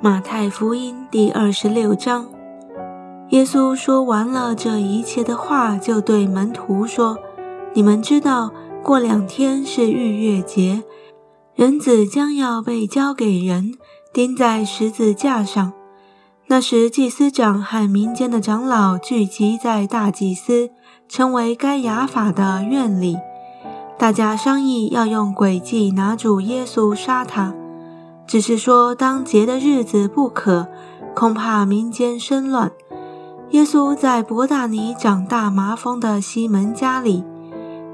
马太福音第二十六章，耶稣说完了这一切的话，就对门徒说：“你们知道，过两天是逾越节，人子将要被交给人，钉在十字架上。那时，祭司长和民间的长老聚集在大祭司称为该亚法的院里，大家商议要用诡计拿住耶稣，杀他。”只是说当节的日子不可，恐怕民间生乱。耶稣在伯大尼长大麻风的西门家里，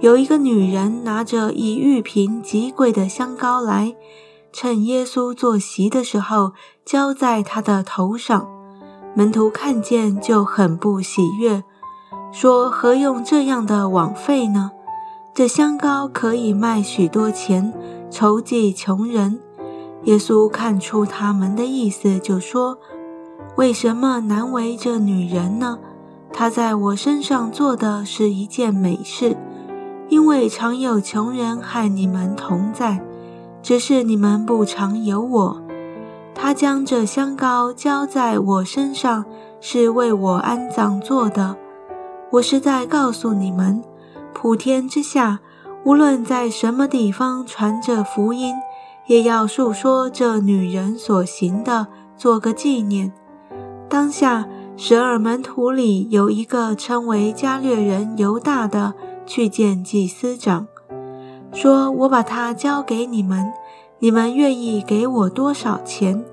有一个女人拿着一玉瓶极贵的香膏来，趁耶稣坐席的时候浇在他的头上。门徒看见就很不喜悦，说：“何用这样的枉费呢？这香膏可以卖许多钱，筹济穷人。”耶稣看出他们的意思，就说：“为什么难为这女人呢？她在我身上做的是一件美事，因为常有穷人和你们同在，只是你们不常有我。她将这香膏浇在我身上，是为我安葬做的。我是在告诉你们，普天之下，无论在什么地方传着福音。”也要述说这女人所行的，做个纪念。当下十二门徒里有一个称为加略人犹大的，去见祭司长，说：“我把他交给你们，你们愿意给我多少钱？”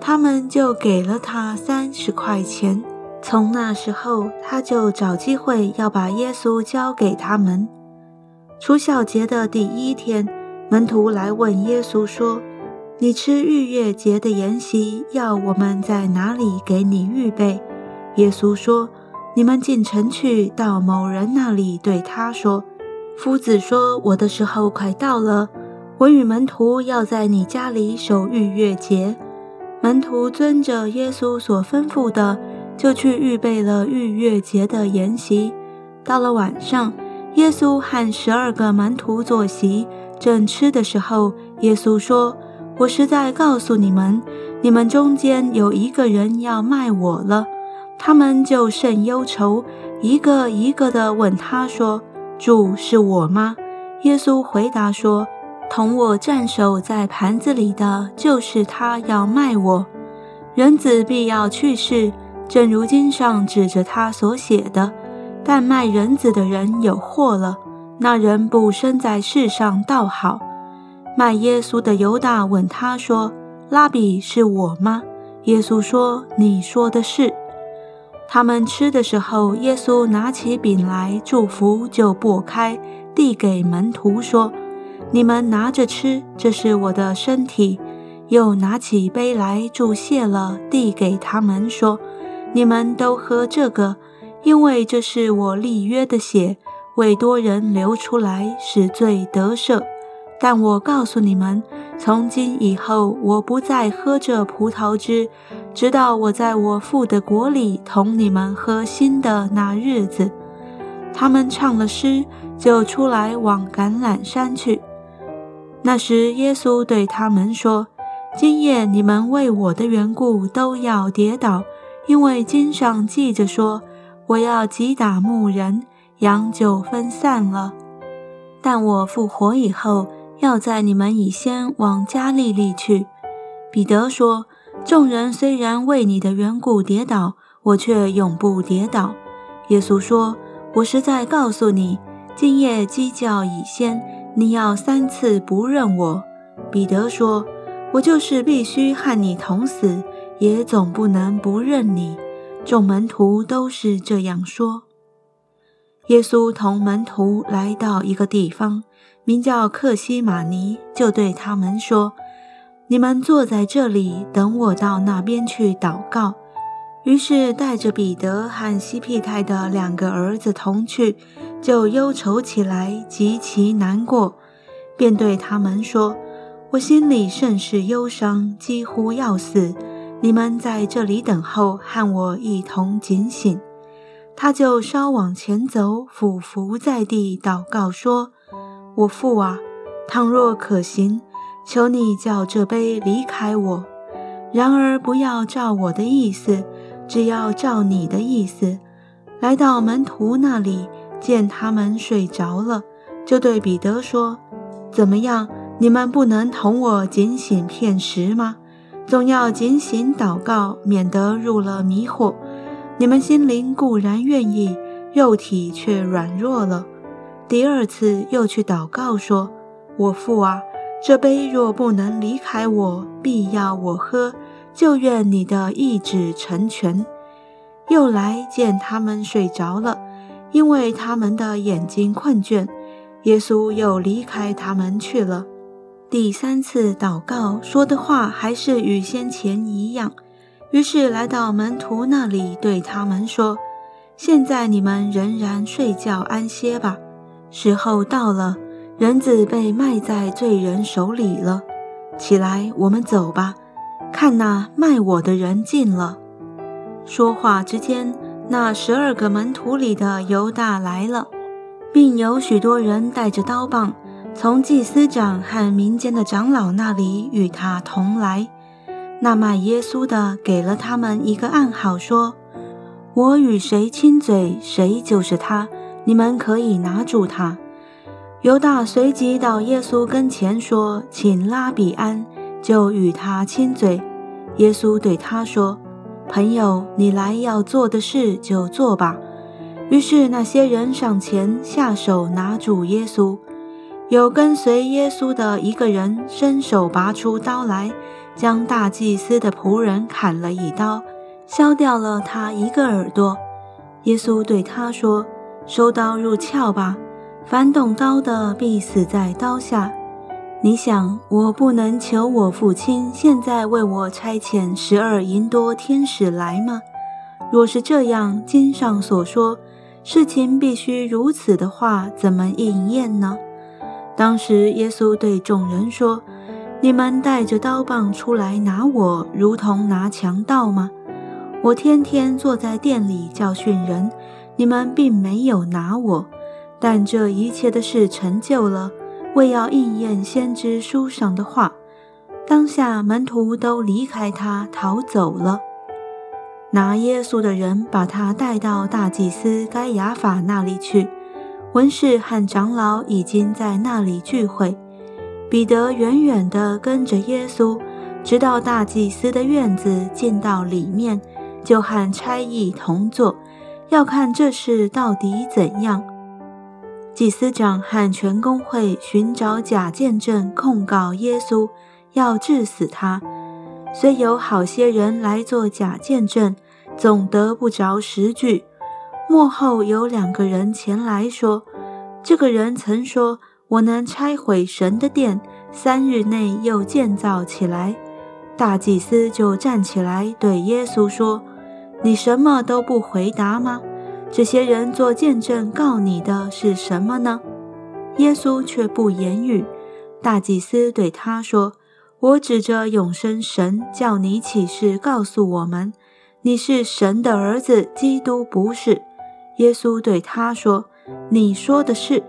他们就给了他三十块钱。从那时候，他就找机会要把耶稣交给他们。除小节的第一天。门徒来问耶稣说：“你吃逾越节的筵席，要我们在哪里给你预备？”耶稣说：“你们进城去，到某人那里，对他说：‘夫子说，我的时候快到了，我与门徒要在你家里守逾越节。’门徒遵着耶稣所吩咐的，就去预备了逾越节的筵席。到了晚上，耶稣和十二个门徒坐席。”正吃的时候，耶稣说：“我实在告诉你们，你们中间有一个人要卖我了。”他们就甚忧愁，一个一个的问他说：“主是我吗？”耶稣回答说：“同我蘸手在盘子里的，就是他要卖我。人子必要去世，正如经上指着他所写的。但卖人子的人有祸了。”那人不生在世上倒好。卖耶稣的犹大问他说：“拉比是我吗？”耶稣说：“你说的是。”他们吃的时候，耶稣拿起饼来祝福，就擘开，递给门徒说：“你们拿着吃，这是我的身体。”又拿起杯来祝谢了，递给他们说：“你们都喝这个，因为这是我立约的血。”为多人流出来，使罪得赦。但我告诉你们，从今以后，我不再喝这葡萄汁，直到我在我父的国里同你们喝新的那日子。他们唱了诗，就出来往橄榄山去。那时，耶稣对他们说：“今夜你们为我的缘故都要跌倒，因为经上记着说，我要击打牧人。”羊就分散了，但我复活以后，要在你们以先往加利利去。彼得说：“众人虽然为你的缘故跌倒，我却永不跌倒。”耶稣说：“我实在告诉你，今夜鸡叫以先，你要三次不认我。”彼得说：“我就是必须和你同死，也总不能不认你。”众门徒都是这样说。耶稣同门徒来到一个地方，名叫克西马尼，就对他们说：“你们坐在这里，等我到那边去祷告。”于是带着彼得和西庇太的两个儿子同去，就忧愁起来，极其难过，便对他们说：“我心里甚是忧伤，几乎要死。你们在这里等候，和我一同警醒。”他就稍往前走，俯伏在地，祷告说：“我父啊，倘若可行，求你叫这杯离开我。然而不要照我的意思，只要照你的意思。”来到门徒那里，见他们睡着了，就对彼得说：“怎么样？你们不能同我警醒片时吗？总要警醒祷告，免得入了迷惑。你们心灵固然愿意，肉体却软弱了。”第二次又去祷告说：“我父啊，这杯若不能离开我，必要我喝，就愿你的意志成全。”又来见他们睡着了，因为他们的眼睛困倦。耶稣又离开他们去了。第三次祷告说的话还是与先前一样，于是来到门徒那里，对他们说：“现在你们仍然睡觉安歇吧。时候到了，人子被卖在罪人手里了。起来，我们走吧。看那卖我的人进了。”说话之间，那十二个门徒里的犹大来了，并有许多人带着刀棒，从祭司长和民间的长老那里与他同来。那卖耶稣的给了他们一个暗号，说：“我与谁亲嘴，谁就是他。你们可以拿住他。”犹大随即到耶稣跟前说：“请拉比安。”就与他亲嘴。耶稣对他说。朋友，你来要做的事就做吧。于是那些人上前下手拿住耶稣。有跟随耶稣的一个人伸手拔出刀来，将大祭司的仆人砍了一刀，削掉了他一个耳朵。耶稣对他说：“收刀入鞘吧，凡动刀的必死在刀下。”你想，我不能求我父亲现在为我差遣十二银多天使来吗？若是这样，经上所说事情必须如此的话，怎么应验呢？当时耶稣对众人说：“你们带着刀棒出来拿我，如同拿强盗吗？我天天坐在店里教训人，你们并没有拿我，但这一切的事成就了。”为要应验先知书上的话，当下门徒都离开他逃走了。拿耶稣的人把他带到大祭司该亚法那里去，文士和长老已经在那里聚会。彼得远远地跟着耶稣，直到大祭司的院子进到里面，就和差役同坐，要看这事到底怎样。祭司长和全公会寻找假见证控告耶稣，要治死他。虽有好些人来做假见证，总得不着实据。幕后有两个人前来说：“这个人曾说，我能拆毁神的殿，三日内又建造起来。”大祭司就站起来对耶稣说：“你什么都不回答吗？”这些人做见证告你的是什么呢？耶稣却不言语。大祭司对他说：“我指着永生神叫你起誓，告诉我们，你是神的儿子，基督不是。”耶稣对他说：“你说的是。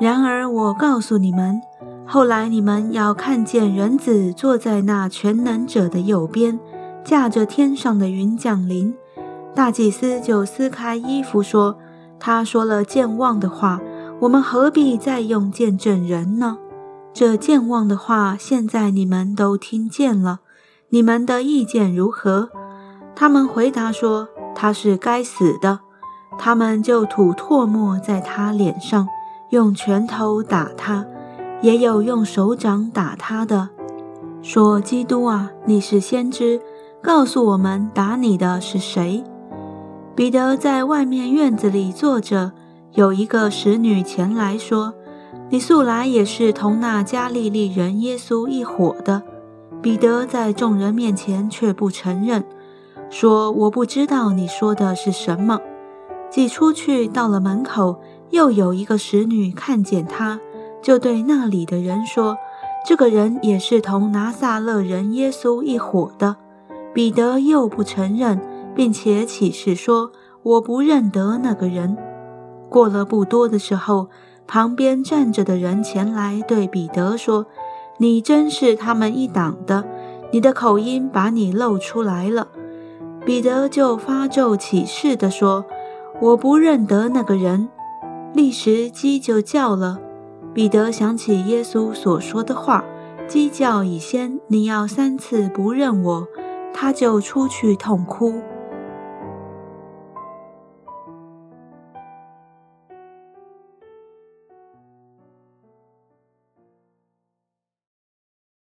然而我告诉你们，后来你们要看见人子坐在那全能者的右边，驾着天上的云降临。”大祭司就撕开衣服说：“他说了健忘的话，我们何必再用见证人呢？这健忘的话，现在你们都听见了，你们的意见如何？”他们回答说：“他是该死的。”他们就吐唾沫在他脸上，用拳头打他，也有用手掌打他的，说：“基督啊，你是先知，告诉我们打你的是谁？”彼得在外面院子里坐着，有一个使女前来说：“你素来也是同那加利利人耶稣一伙的。”彼得在众人面前却不承认，说：“我不知道你说的是什么。”挤出去到了门口，又有一个使女看见他，就对那里的人说：“这个人也是同拿撒勒人耶稣一伙的。”彼得又不承认。并且启示说：“我不认得那个人。”过了不多的时候，旁边站着的人前来对彼得说：“你真是他们一党的，你的口音把你露出来了。”彼得就发咒起誓地说：“我不认得那个人。”立时鸡就叫了。彼得想起耶稣所说的话：“鸡叫以先，你要三次不认我。”他就出去痛哭。